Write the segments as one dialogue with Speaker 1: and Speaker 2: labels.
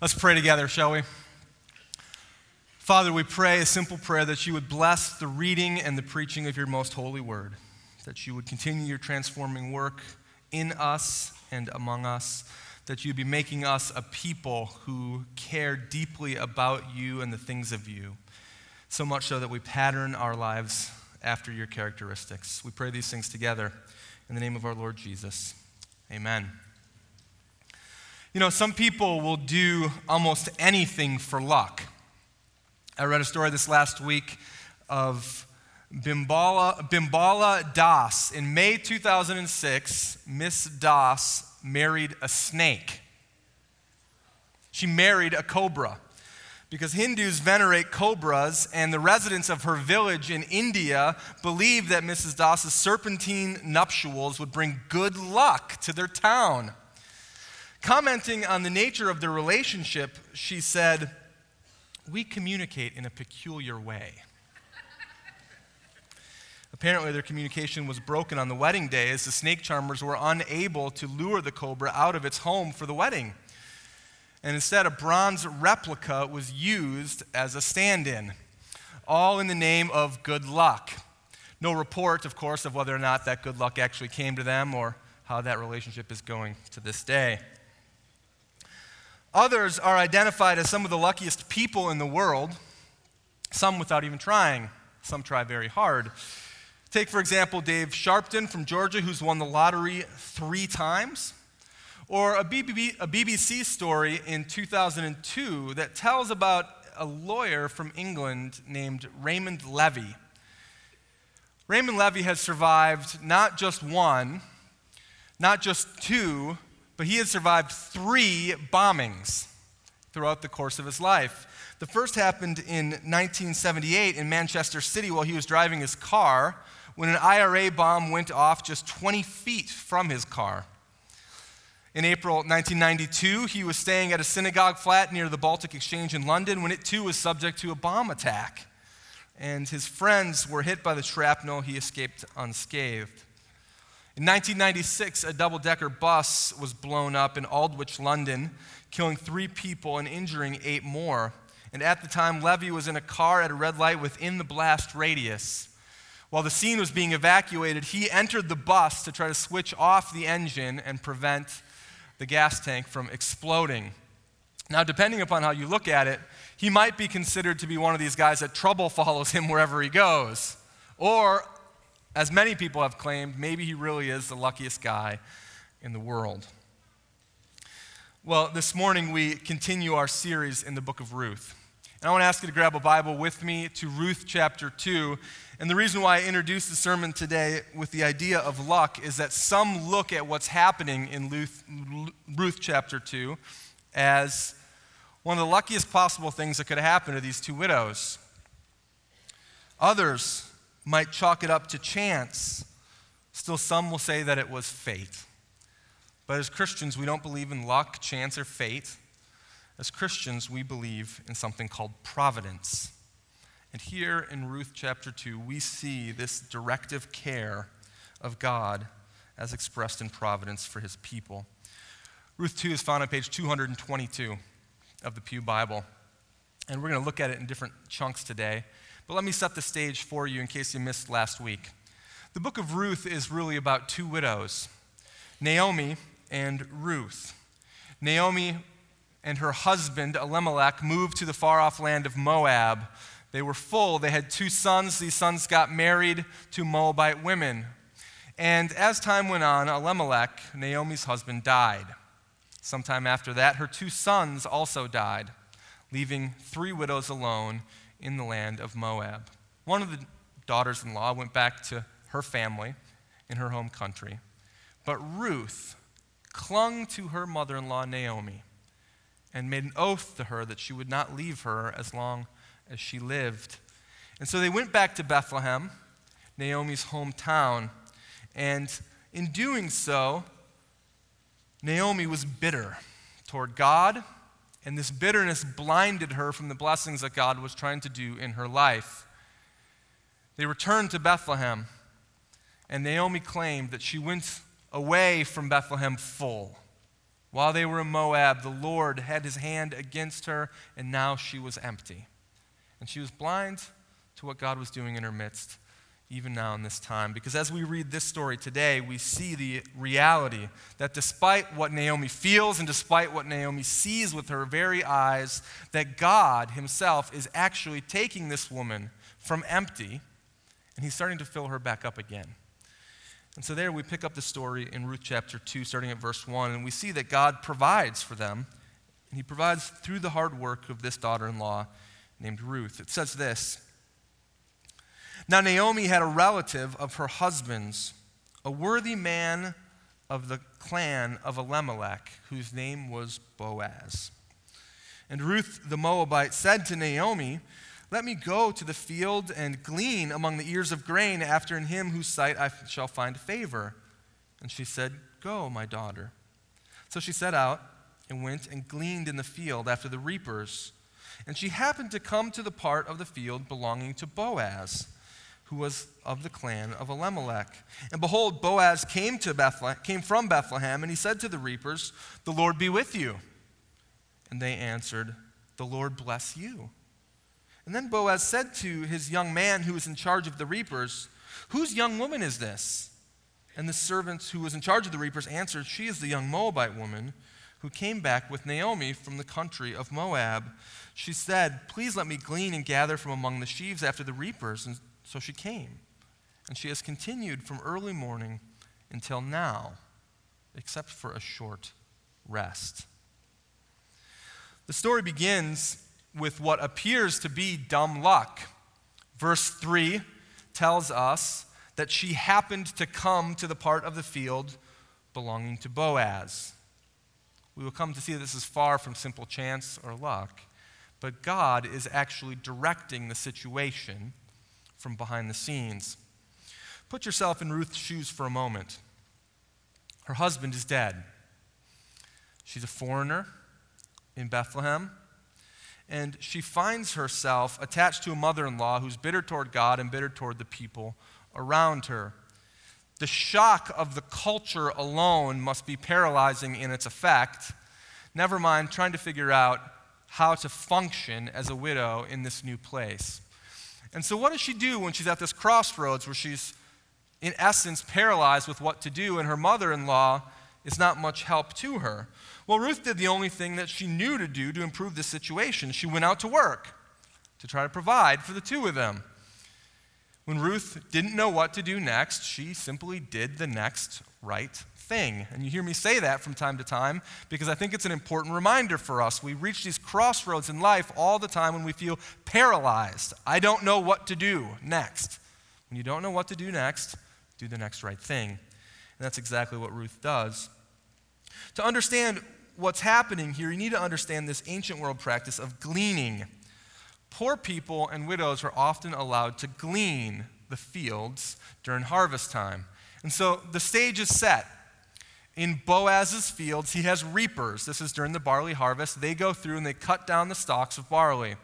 Speaker 1: Let's pray together, shall we? Father, we pray a simple prayer that you would bless the reading and the preaching of your most holy word, that you would continue your transforming work in us and among us, that you'd be making us a people who care deeply about you and the things of you, so much so that we pattern our lives after your characteristics. We pray these things together in the name of our Lord Jesus. Amen. You know, some people will do almost anything for luck. I read a story this last week of Bimbala, Bimbala Das. In May 2006, Miss Das married a snake. She married a cobra because Hindus venerate cobras, and the residents of her village in India believe that Mrs. Das's serpentine nuptials would bring good luck to their town. Commenting on the nature of their relationship, she said, We communicate in a peculiar way. Apparently, their communication was broken on the wedding day as the snake charmers were unable to lure the cobra out of its home for the wedding. And instead, a bronze replica was used as a stand in, all in the name of good luck. No report, of course, of whether or not that good luck actually came to them or how that relationship is going to this day. Others are identified as some of the luckiest people in the world, some without even trying. Some try very hard. Take, for example, Dave Sharpton from Georgia, who's won the lottery three times. Or a, a BBC story in 2002 that tells about a lawyer from England named Raymond Levy. Raymond Levy has survived not just one, not just two, but he had survived three bombings throughout the course of his life. The first happened in 1978 in Manchester City while he was driving his car when an IRA bomb went off just 20 feet from his car. In April 1992, he was staying at a synagogue flat near the Baltic Exchange in London when it too was subject to a bomb attack. And his friends were hit by the shrapnel. He escaped unscathed. In 1996, a double decker bus was blown up in Aldwych, London, killing three people and injuring eight more. And at the time, Levy was in a car at a red light within the blast radius. While the scene was being evacuated, he entered the bus to try to switch off the engine and prevent the gas tank from exploding. Now, depending upon how you look at it, he might be considered to be one of these guys that trouble follows him wherever he goes. Or as many people have claimed, maybe he really is the luckiest guy in the world. Well, this morning we continue our series in the book of Ruth. And I want to ask you to grab a Bible with me to Ruth chapter 2. And the reason why I introduced the sermon today with the idea of luck is that some look at what's happening in Ruth, Ruth chapter 2 as one of the luckiest possible things that could have happened to these two widows. Others might chalk it up to chance. Still, some will say that it was fate. But as Christians, we don't believe in luck, chance, or fate. As Christians, we believe in something called providence. And here in Ruth chapter 2, we see this directive care of God as expressed in providence for his people. Ruth 2 is found on page 222 of the Pew Bible. And we're going to look at it in different chunks today. But let me set the stage for you in case you missed last week. The book of Ruth is really about two widows, Naomi and Ruth. Naomi and her husband, Elimelech, moved to the far off land of Moab. They were full. They had two sons. These sons got married to Moabite women. And as time went on, Elimelech, Naomi's husband, died. Sometime after that, her two sons also died, leaving three widows alone in the land of Moab. One of the daughters in law went back to her family in her home country, but Ruth clung to her mother in law, Naomi, and made an oath to her that she would not leave her as long as she lived. And so they went back to Bethlehem, Naomi's hometown, and in doing so, Naomi was bitter toward God and this bitterness blinded her from the blessings that God was trying to do in her life. They returned to Bethlehem, and Naomi claimed that she went away from Bethlehem full. While they were in Moab, the Lord had his hand against her, and now she was empty. And she was blind to what God was doing in her midst, even now in this time. Because as we read this story today, we see the reality that despite what Naomi feels and despite what Naomi sees with her very eyes, that God himself is actually taking this woman from empty and he's starting to fill her back up again. And so there we pick up the story in Ruth chapter 2, starting at verse 1, and we see that God provides for them, and he provides through the hard work of this daughter in law named Ruth. It says this Now Naomi had a relative of her husband's, a worthy man of the clan of Elimelech, whose name was Boaz. And Ruth the Moabite said to Naomi, let me go to the field and glean among the ears of grain after in him whose sight I shall find favor. And she said, Go, my daughter. So she set out and went and gleaned in the field after the reapers. And she happened to come to the part of the field belonging to Boaz, who was of the clan of Elimelech. And behold, Boaz came, to Bethlehem, came from Bethlehem, and he said to the reapers, The Lord be with you. And they answered, The Lord bless you. And then Boaz said to his young man who was in charge of the reapers, Whose young woman is this? And the servant who was in charge of the reapers answered, She is the young Moabite woman who came back with Naomi from the country of Moab. She said, Please let me glean and gather from among the sheaves after the reapers. And so she came. And she has continued from early morning until now, except for a short rest. The story begins with what appears to be dumb luck. Verse 3 tells us that she happened to come to the part of the field belonging to Boaz. We will come to see this is far from simple chance or luck, but God is actually directing the situation from behind the scenes. Put yourself in Ruth's shoes for a moment. Her husband is dead. She's a foreigner in Bethlehem and she finds herself attached to a mother in law who's bitter toward God and bitter toward the people around her. The shock of the culture alone must be paralyzing in its effect, never mind trying to figure out how to function as a widow in this new place. And so, what does she do when she's at this crossroads where she's, in essence, paralyzed with what to do, and her mother in law is not much help to her? Well, Ruth did the only thing that she knew to do to improve the situation. She went out to work to try to provide for the two of them. When Ruth didn't know what to do next, she simply did the next right thing. And you hear me say that from time to time because I think it's an important reminder for us. We reach these crossroads in life all the time when we feel paralyzed. I don't know what to do next. When you don't know what to do next, do the next right thing. And that's exactly what Ruth does. To understand what's happening here, you need to understand this ancient world practice of gleaning. Poor people and widows were often allowed to glean the fields during harvest time. And so the stage is set. In Boaz's fields, he has reapers. This is during the barley harvest. They go through and they cut down the stalks of barley.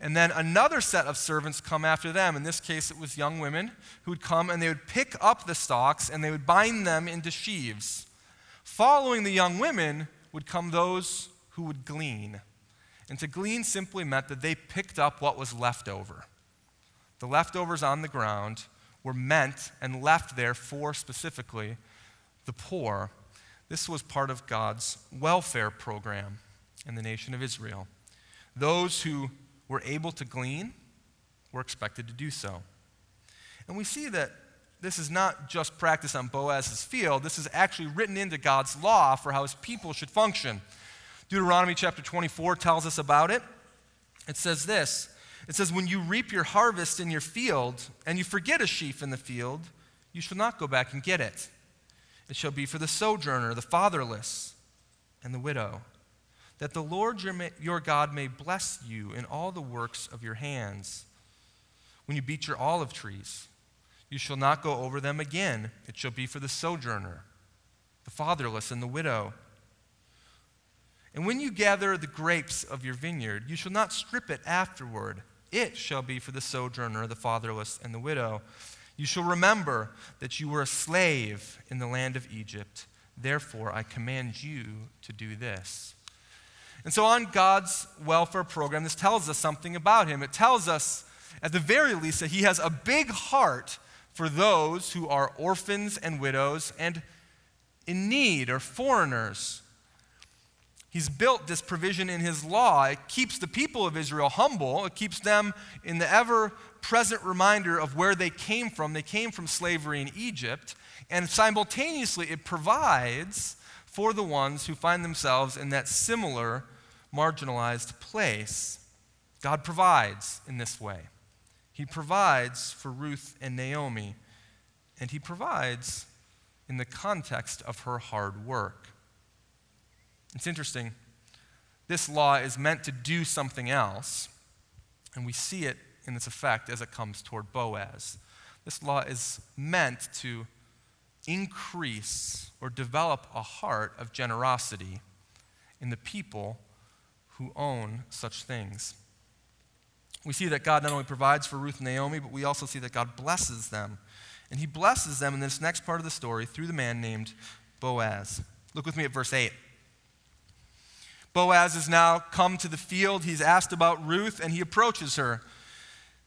Speaker 1: And then another set of servants come after them. In this case, it was young women who would come and they would pick up the stalks and they would bind them into sheaves. Following the young women would come those who would glean. And to glean simply meant that they picked up what was left over. The leftovers on the ground were meant and left there for specifically the poor. This was part of God's welfare program in the nation of Israel. Those who were able to glean were expected to do so. And we see that this is not just practice on Boaz's field, this is actually written into God's law for how his people should function. Deuteronomy chapter 24 tells us about it. It says this It says, When you reap your harvest in your field, and you forget a sheaf in the field, you shall not go back and get it. It shall be for the sojourner, the fatherless, and the widow, that the Lord your, God may bless you in all the works of your hands. When you beat your olive trees, you shall not go over them again. It shall be for the sojourner, the fatherless, and the widow. And when you gather the grapes of your vineyard, you shall not strip it afterward. It shall be for the sojourner, the fatherless, and the widow. You shall remember that you were a slave in the land of Egypt. Therefore, I command you to do this. And so, on God's welfare program, this tells us something about him. It tells us, at the very least, that he has a big heart for those who are orphans and widows and in need or foreigners. He's built this provision in his law. It keeps the people of Israel humble, it keeps them in the ever present reminder of where they came from. They came from slavery in Egypt. And simultaneously, it provides for the ones who find themselves in that similar marginalized place. God provides in this way. He provides for Ruth and Naomi, and He provides in the context of her hard work. It's interesting. This law is meant to do something else, and we see it in its effect as it comes toward Boaz. This law is meant to increase or develop a heart of generosity in the people who own such things. We see that God not only provides for Ruth and Naomi, but we also see that God blesses them. And he blesses them in this next part of the story through the man named Boaz. Look with me at verse 8. Boaz has now come to the field. He's asked about Ruth, and he approaches her.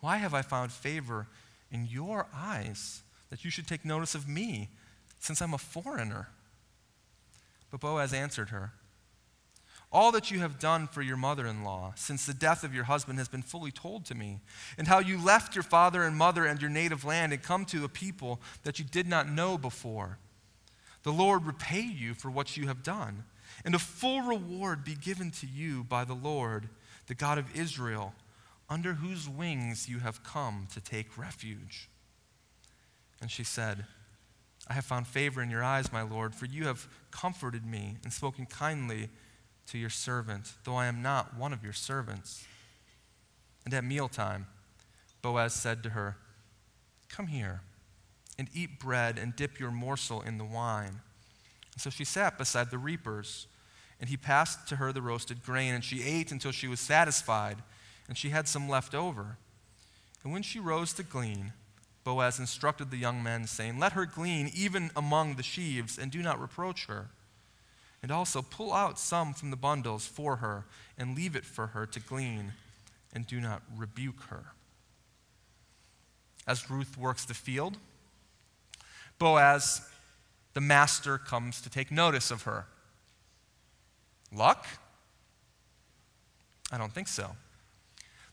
Speaker 1: Why have I found favor in your eyes that you should take notice of me, since I'm a foreigner? But Boaz answered her, all that you have done for your mother in law since the death of your husband has been fully told to me, and how you left your father and mother and your native land and come to a people that you did not know before. The Lord repay you for what you have done, and a full reward be given to you by the Lord, the God of Israel, under whose wings you have come to take refuge. And she said, I have found favor in your eyes, my Lord, for you have comforted me and spoken kindly to your servant, though I am not one of your servants. And at mealtime, Boaz said to her, Come here and eat bread and dip your morsel in the wine. And so she sat beside the reapers, and he passed to her the roasted grain, and she ate until she was satisfied, and she had some left over. And when she rose to glean, Boaz instructed the young men, saying, Let her glean even among the sheaves, and do not reproach her. And also pull out some from the bundles for her and leave it for her to glean, and do not rebuke her. As Ruth works the field, Boaz, the master, comes to take notice of her. Luck? I don't think so.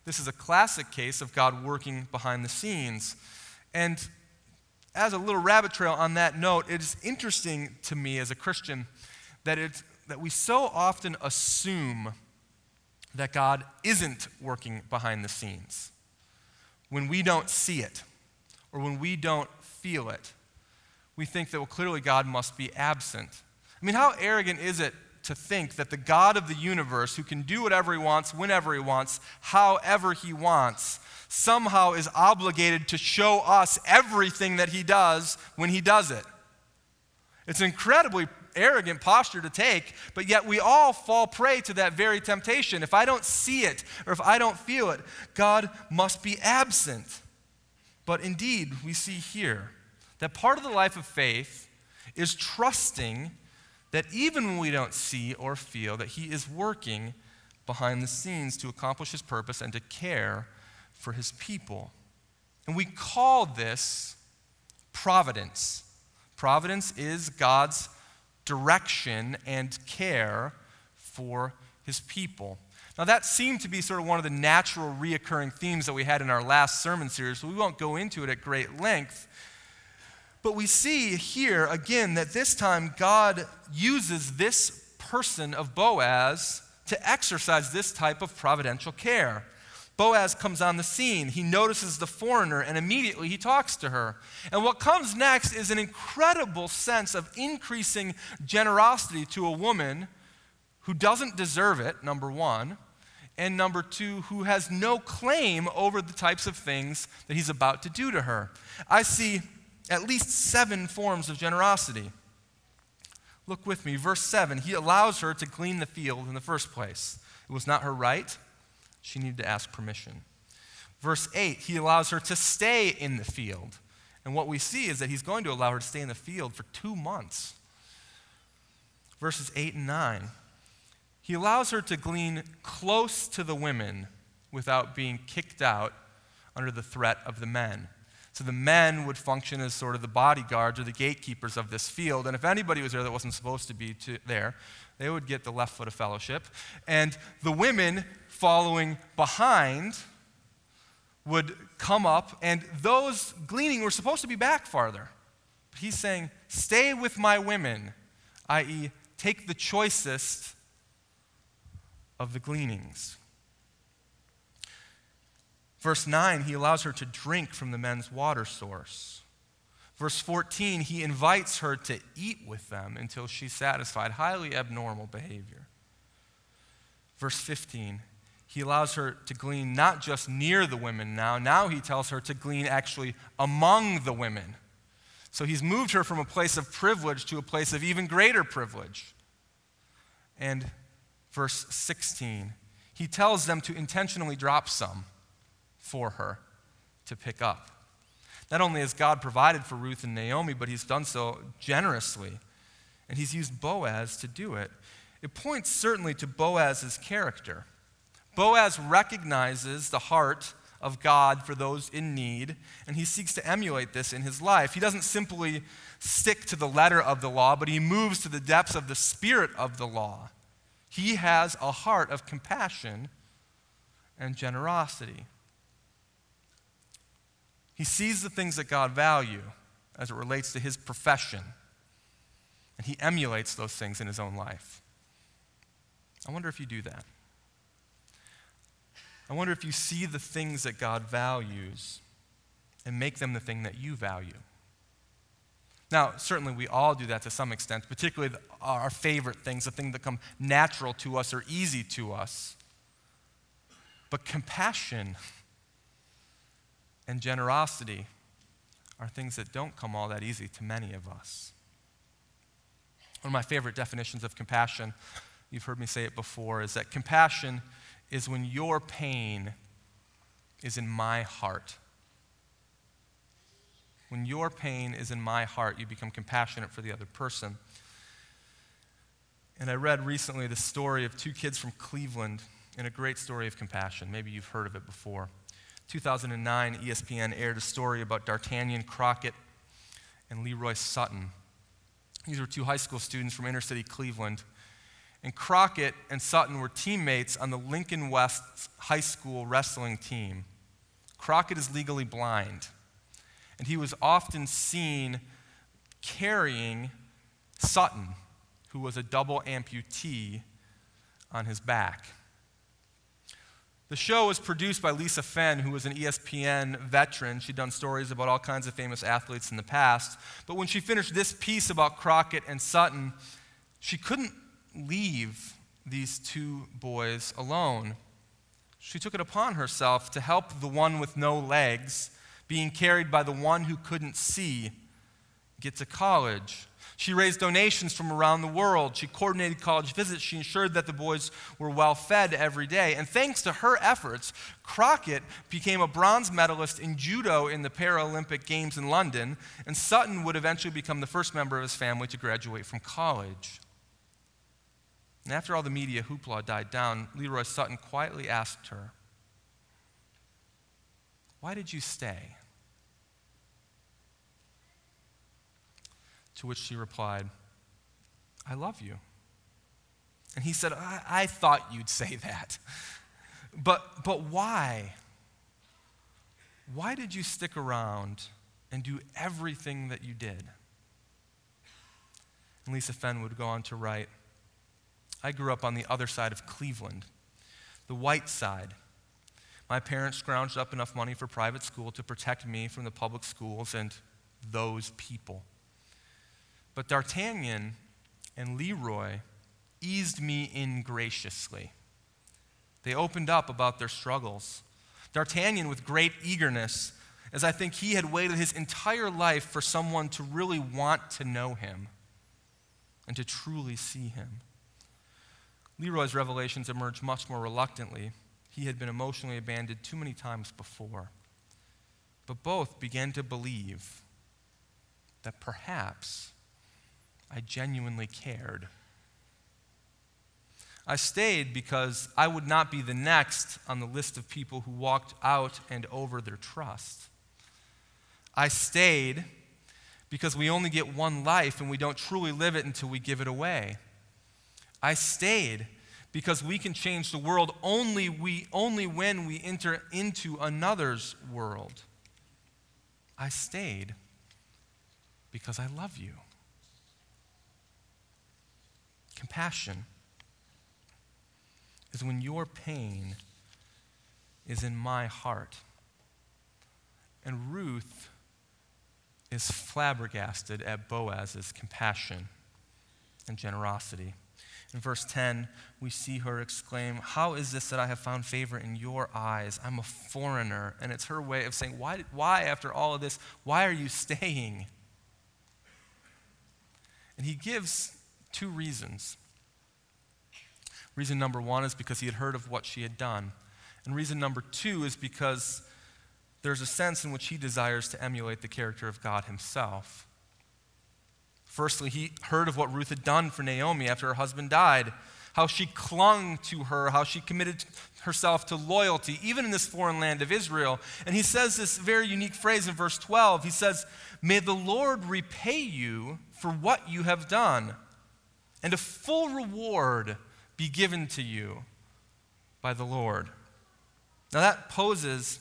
Speaker 1: This is a classic case of God working behind the scenes. And as a little rabbit trail on that note, it is interesting to me as a Christian that, it's, that we so often assume that God isn't working behind the scenes when we don't see it or when we don't feel it. We think that, well, clearly God must be absent. I mean, how arrogant is it to think that the God of the universe, who can do whatever he wants, whenever he wants, however he wants, somehow is obligated to show us everything that he does when he does it? It's an incredibly arrogant posture to take, but yet we all fall prey to that very temptation. If I don't see it or if I don't feel it, God must be absent. But indeed, we see here that part of the life of faith is trusting that even when we don't see or feel, that He is working behind the scenes to accomplish His purpose and to care for His people. And we call this providence. Providence is God's direction and care for his people. Now, that seemed to be sort of one of the natural reoccurring themes that we had in our last sermon series, we won't go into it at great length. But we see here again that this time God uses this person of Boaz to exercise this type of providential care. Boaz comes on the scene. He notices the foreigner and immediately he talks to her. And what comes next is an incredible sense of increasing generosity to a woman who doesn't deserve it, number one, and number two, who has no claim over the types of things that he's about to do to her. I see at least seven forms of generosity. Look with me, verse 7. He allows her to glean the field in the first place. It was not her right, she needed to ask permission. Verse 8, he allows her to stay in the field. And what we see is that he's going to allow her to stay in the field for two months. Verses 8 and 9, he allows her to glean close to the women without being kicked out under the threat of the men. So the men would function as sort of the bodyguards or the gatekeepers of this field. And if anybody was there that wasn't supposed to be to there, they would get the left foot of fellowship. And the women following behind would come up, and those gleaning were supposed to be back farther. But he's saying, Stay with my women, i.e., take the choicest of the gleanings. Verse 9, he allows her to drink from the men's water source. Verse 14, he invites her to eat with them until she's satisfied. Highly abnormal behavior. Verse 15, he allows her to glean not just near the women now, now he tells her to glean actually among the women. So he's moved her from a place of privilege to a place of even greater privilege. And verse 16, he tells them to intentionally drop some for her to pick up. Not only has God provided for Ruth and Naomi, but he's done so generously. And he's used Boaz to do it. It points certainly to Boaz's character. Boaz recognizes the heart of God for those in need, and he seeks to emulate this in his life. He doesn't simply stick to the letter of the law, but he moves to the depths of the spirit of the law. He has a heart of compassion and generosity. He sees the things that God value as it relates to his profession, and he emulates those things in his own life. I wonder if you do that. I wonder if you see the things that God values and make them the thing that you value. Now, certainly we all do that to some extent, particularly our favorite things, the things that come natural to us or easy to us. But compassion and generosity are things that don't come all that easy to many of us. One of my favorite definitions of compassion, you've heard me say it before, is that compassion is when your pain is in my heart. When your pain is in my heart, you become compassionate for the other person. And I read recently the story of two kids from Cleveland in a great story of compassion. Maybe you've heard of it before. 2009, ESPN aired a story about Dartanyon Crockett and Leroy Sutton. These were two high school students from inner city Cleveland. And Crockett and Sutton were teammates on the Lincoln West High School wrestling team. Crockett is legally blind, and he was often seen carrying Sutton, who was a double amputee, on his back. The show was produced by Lisa Fenn, who was an ESPN veteran. She'd done stories about all kinds of famous athletes in the past. But when she finished this piece about Crockett and Sutton, she couldn't leave these two boys alone. She took it upon herself to help the one with no legs, being carried by the one who couldn't see, get to college. She raised donations from around the world. She coordinated college visits. She ensured that the boys were well fed every day. And thanks to her efforts, Crockett became a bronze medalist in judo in the Paralympic Games in London, and Sutton would eventually become the first member of his family to graduate from college. And after all the media hoopla died down, Leroy Sutton quietly asked her, Why did you stay? To which she replied, I love you. And he said, I, I thought you'd say that. But, but why? Why did you stick around and do everything that you did? And Lisa Fenn would go on to write I grew up on the other side of Cleveland, the white side. My parents scrounged up enough money for private school to protect me from the public schools and those people. But Dartanyon and Leroy eased me in graciously. They opened up about their struggles. Dartanyon, with great eagerness, as I think he had waited his entire life for someone to really want to know him and to truly see him. Leroy's revelations emerged much more reluctantly. He had been emotionally abandoned too many times before. But both began to believe that perhaps I genuinely cared. I stayed because I would not be the next on the list of people who walked out and over their trust. I stayed because we only get one life and we don't truly live it until we give it away. I stayed because we can change the world only, we, only when we enter into another's world. I stayed because I love you. Compassion is when your pain is in my heart. And Ruth is flabbergasted at Boaz's compassion and generosity. In verse 10, we see her exclaim, How is this that I have found favor in your eyes? I'm a foreigner. And it's her way of saying, Why, why after all of this, why are you staying? And he gives two reasons. Reason number one is because he had heard of what she had done. And reason number two is because there's a sense in which he desires to emulate the character of God himself. Firstly, he heard of what Ruth had done for Naomi after her husband died, how she clung to her, how she committed herself to loyalty, even in this foreign land of Israel. And he says this very unique phrase in verse 12. He says, May the Lord repay you for what you have done, and a full reward be given to you by the Lord. Now, that poses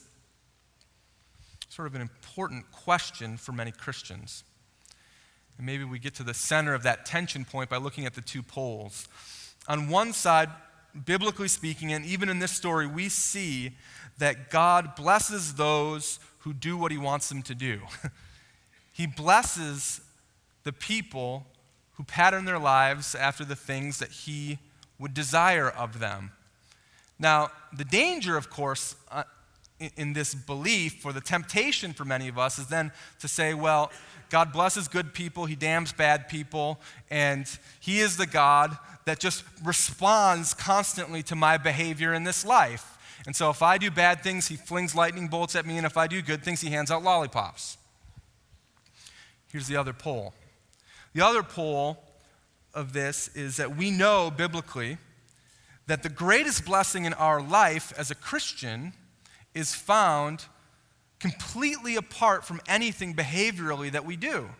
Speaker 1: sort of an important question for many Christians. And maybe we get to the center of that tension point by looking at the two poles. On one side, biblically speaking, and even in this story, we see that God blesses those who do what he wants them to do. he blesses the people who pattern their lives after the things that he would desire of them. Now, the danger, of course, uh, in, in this belief, or the temptation for many of us, is then to say, well, God blesses good people, He damns bad people, and He is the God that just responds constantly to my behavior in this life. And so if I do bad things, He flings lightning bolts at me, and if I do good things, He hands out lollipops. Here's the other pole. The other pole of this is that we know biblically that the greatest blessing in our life as a Christian is found completely apart from anything behaviorally that we do.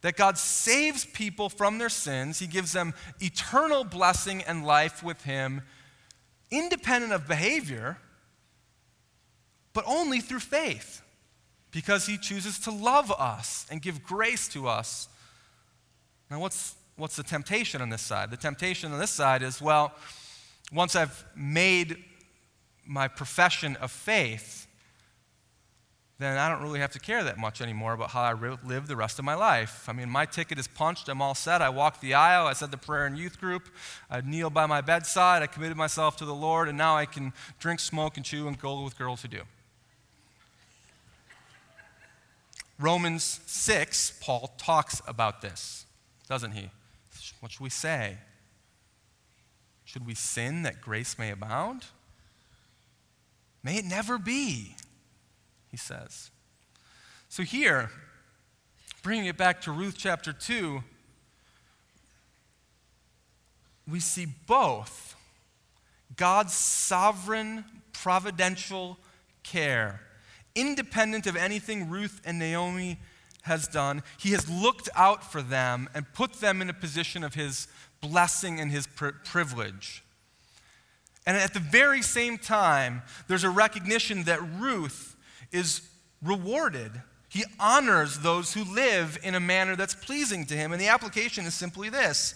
Speaker 1: That God saves people from their sins, He gives them eternal blessing and life with Him, independent of behavior, but only through faith, because He chooses to love us and give grace to us. Now, what's what's the temptation on this side? The temptation on this side is well, once I've made my profession of faith, then I don't really have to care that much anymore about how I re- live the rest of my life. I mean, my ticket is punched, I'm all set. I walked the aisle, I said the prayer in youth group, I kneeled by my bedside, I committed myself to the Lord, and now I can drink, smoke, and chew and go with girls who do. Romans 6, Paul talks about this, doesn't he? What should we say? Should we sin that grace may abound? May it never be, he says. So, here, bringing it back to Ruth chapter 2, we see both God's sovereign, providential care, independent of anything Ruth and Naomi has done. He has looked out for them and put them in a position of his blessing and his privilege. And at the very same time, there's a recognition that Ruth is rewarded. He honors those who live in a manner that's pleasing to him. And the application is simply this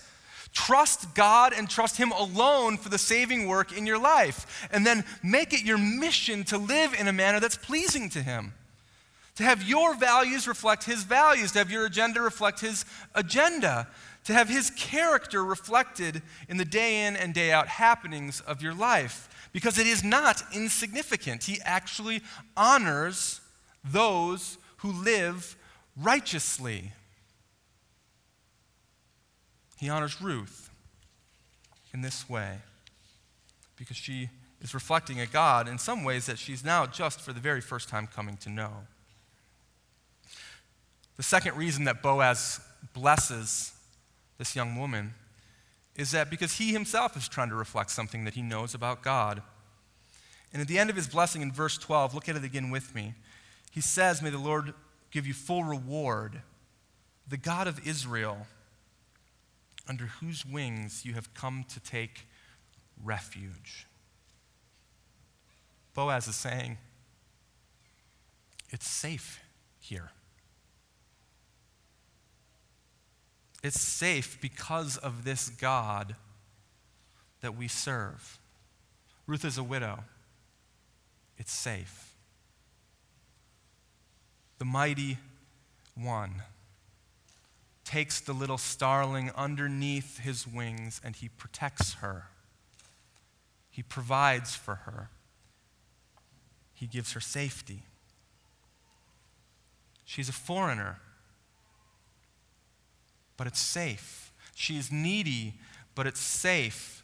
Speaker 1: Trust God and trust Him alone for the saving work in your life. And then make it your mission to live in a manner that's pleasing to Him. To have your values reflect His values, to have your agenda reflect His agenda, to have His character reflected in the day in and day out happenings of your life. Because it is not insignificant. He actually honors those who live righteously. He honors Ruth in this way because she is reflecting a God in some ways that she's now just for the very first time coming to know. The second reason that Boaz blesses this young woman is that because he himself is trying to reflect something that he knows about God. And at the end of his blessing in verse 12, look at it again with me. He says, May the Lord give you full reward. The God of Israel under whose wings you have come to take refuge. Boaz is saying, It's safe here. It's safe because of this God that we serve. Ruth is a widow. It's safe. The mighty one takes the little starling underneath his wings and he protects her. He provides for her. He gives her safety. She's a foreigner, but it's safe. She is needy, but it's safe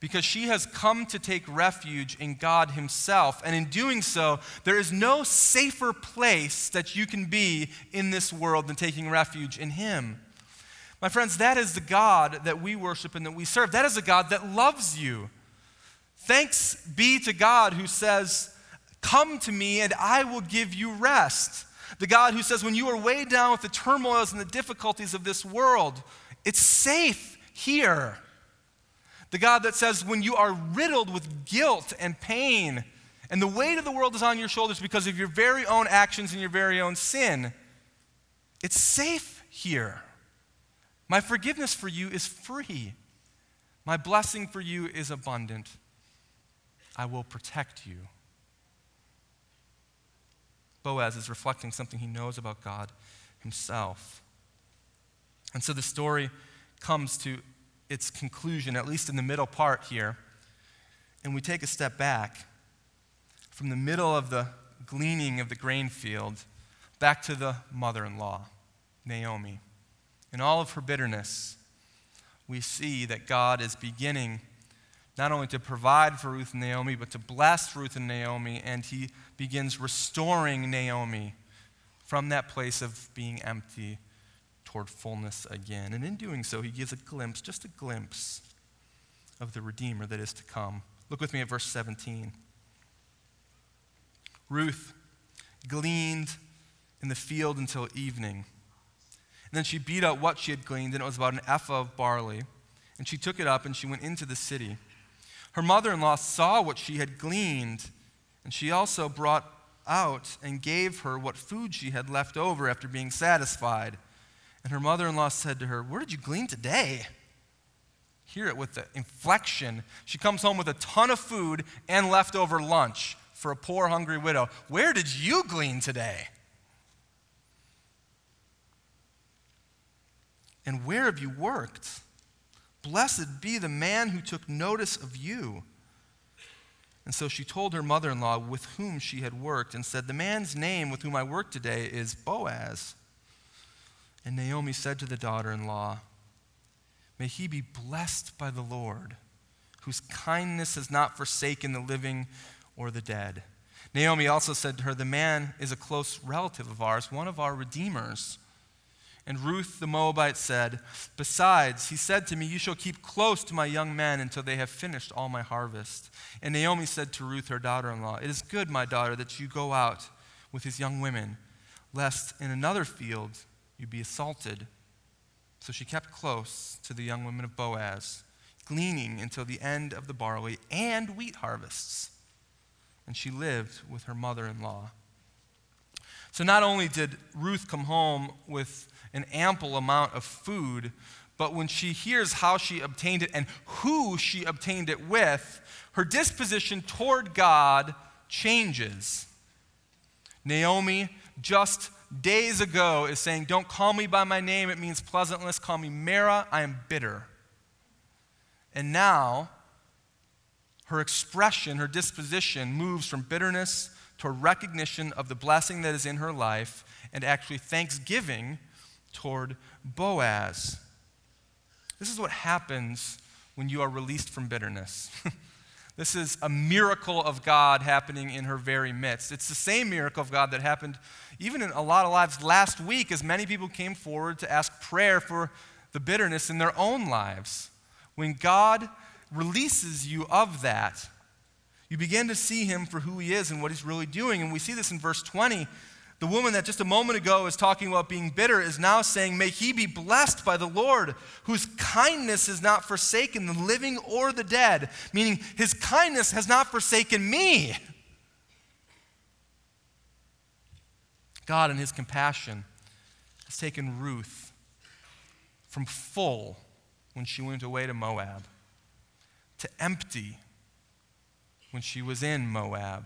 Speaker 1: because she has come to take refuge in God Himself. And in doing so, there is no safer place that you can be in this world than taking refuge in Him. My friends, that is the God that we worship and that we serve. That is a God that loves you. Thanks be to God who says, Come to me and I will give you rest. The God who says, When you are weighed down with the turmoils and the difficulties of this world, it's safe here. The God that says, when you are riddled with guilt and pain, and the weight of the world is on your shoulders because of your very own actions and your very own sin, it's safe here. My forgiveness for you is free. My blessing for you is abundant. I will protect you. Boaz is reflecting something he knows about God himself. And so the story comes to its conclusion, at least in the middle part here. And we take a step back from the middle of the gleaning of the grain field back to the mother in law, Naomi. In all of her bitterness, we see that God is beginning not only to provide for Ruth and Naomi, but to bless Ruth and Naomi, and he begins restoring Naomi from that place of being empty toward fullness again. And in doing so, he gives a glimpse, just a glimpse, of the Redeemer that is to come. Look with me at verse 17. Ruth gleaned in the field until evening. And then she beat out what she had gleaned, and it was about an ephah of barley. And she took it up and she went into the city. Her mother in law saw what she had gleaned, and she also brought out and gave her what food she had left over after being satisfied. And her mother in law said to her, Where did you glean today? Hear it with the inflection. She comes home with a ton of food and leftover lunch for a poor, hungry widow. Where did you glean today? And where have you worked? Blessed be the man who took notice of you. And so she told her mother in law with whom she had worked and said, The man's name with whom I work today is Boaz. And Naomi said to the daughter in law, May he be blessed by the Lord, whose kindness has not forsaken the living or the dead. Naomi also said to her, The man is a close relative of ours, one of our redeemers. And Ruth the Moabite said, Besides, he said to me, You shall keep close to my young men until they have finished all my harvest. And Naomi said to Ruth, her daughter in law, It is good, my daughter, that you go out with his young women, lest in another field you'd be assaulted. So she kept close to the young women of Boaz, gleaning until the end of the barley and wheat harvests. And she lived with her mother in law. So not only did Ruth come home with an ample amount of food, but when she hears how she obtained it and who she obtained it with, her disposition toward God changes. Naomi, just days ago, is saying, Don't call me by my name, it means pleasantness. Call me Mara, I am bitter. And now, her expression, her disposition moves from bitterness to recognition of the blessing that is in her life and actually thanksgiving toward Boaz. This is what happens when you are released from bitterness. this is a miracle of God happening in her very midst. It's the same miracle of God that happened even in a lot of lives last week as many people came forward to ask prayer for the bitterness in their own lives. When God releases you of that, you begin to see him for who he is and what he's really doing. And we see this in verse 20 the woman that just a moment ago is talking about being bitter is now saying, May he be blessed by the Lord, whose kindness is not forsaken the living or the dead, meaning his kindness has not forsaken me. God, in his compassion, has taken Ruth from full when she went away to Moab to empty when she was in Moab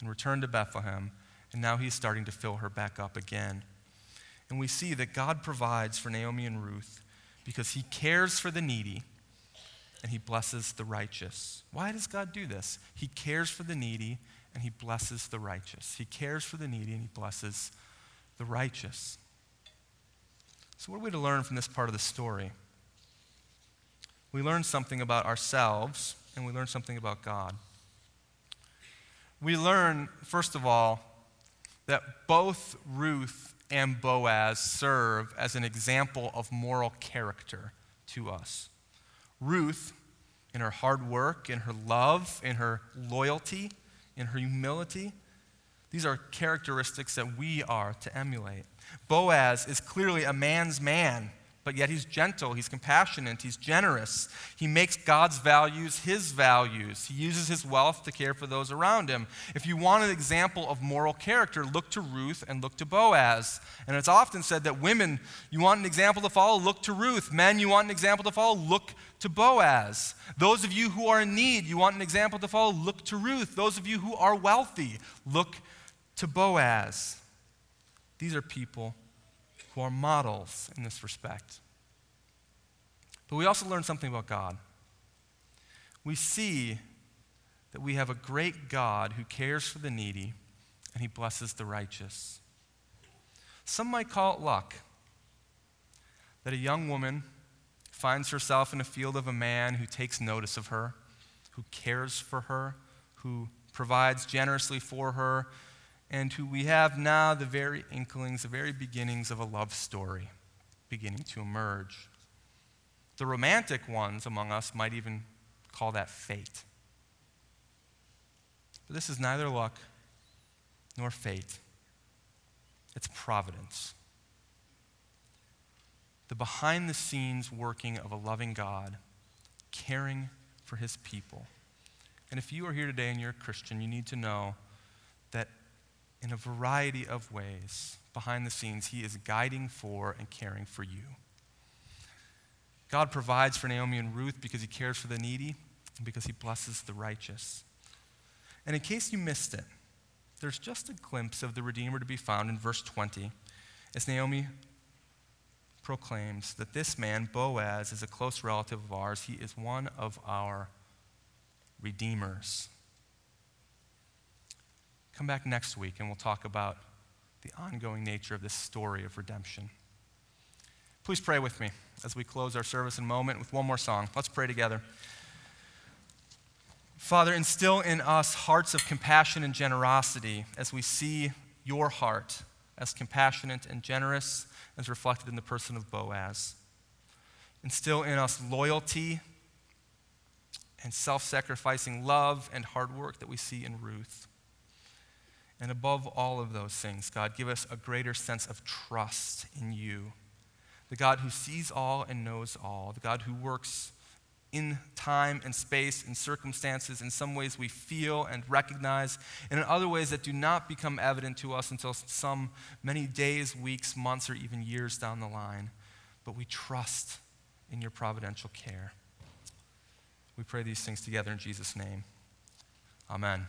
Speaker 1: and returned to Bethlehem and now he's starting to fill her back up again. And we see that God provides for Naomi and Ruth because he cares for the needy and he blesses the righteous. Why does God do this? He cares for the needy and he blesses the righteous. He cares for the needy and he blesses the righteous. So, what are we to learn from this part of the story? We learn something about ourselves and we learn something about God. We learn, first of all, that both Ruth and Boaz serve as an example of moral character to us. Ruth, in her hard work, in her love, in her loyalty, in her humility, these are characteristics that we are to emulate. Boaz is clearly a man's man but yet he's gentle, he's compassionate, he's generous. He makes God's values his values. He uses his wealth to care for those around him. If you want an example of moral character, look to Ruth and look to Boaz. And it's often said that women, you want an example to follow, look to Ruth. Men, you want an example to follow, look to Boaz. Those of you who are in need, you want an example to follow, look to Ruth. Those of you who are wealthy, look to Boaz. These are people who are models in this respect. But we also learn something about God. We see that we have a great God who cares for the needy and he blesses the righteous. Some might call it luck that a young woman finds herself in a field of a man who takes notice of her, who cares for her, who provides generously for her, and who we have now the very inklings, the very beginnings of a love story beginning to emerge. The romantic ones among us might even call that fate. But this is neither luck nor fate, it's providence. The behind the scenes working of a loving God, caring for his people. And if you are here today and you're a Christian, you need to know in a variety of ways behind the scenes, He is guiding for and caring for you. God provides for Naomi and Ruth because He cares for the needy and because He blesses the righteous. And in case you missed it, there's just a glimpse of the Redeemer to be found in verse 20 as Naomi proclaims that this man, Boaz, is a close relative of ours. He is one of our redeemers. Come back next week and we'll talk about the ongoing nature of this story of redemption. Please pray with me as we close our service in a moment with one more song. Let's pray together. Father, instill in us hearts of compassion and generosity as we see your heart as compassionate and generous as reflected in the person of Boaz. Instill in us loyalty and self sacrificing love and hard work that we see in Ruth. And above all of those things, God, give us a greater sense of trust in you. The God who sees all and knows all, the God who works in time and space and circumstances in some ways we feel and recognize, and in other ways that do not become evident to us until some many days, weeks, months, or even years down the line. But we trust in your providential care. We pray these things together in Jesus' name. Amen.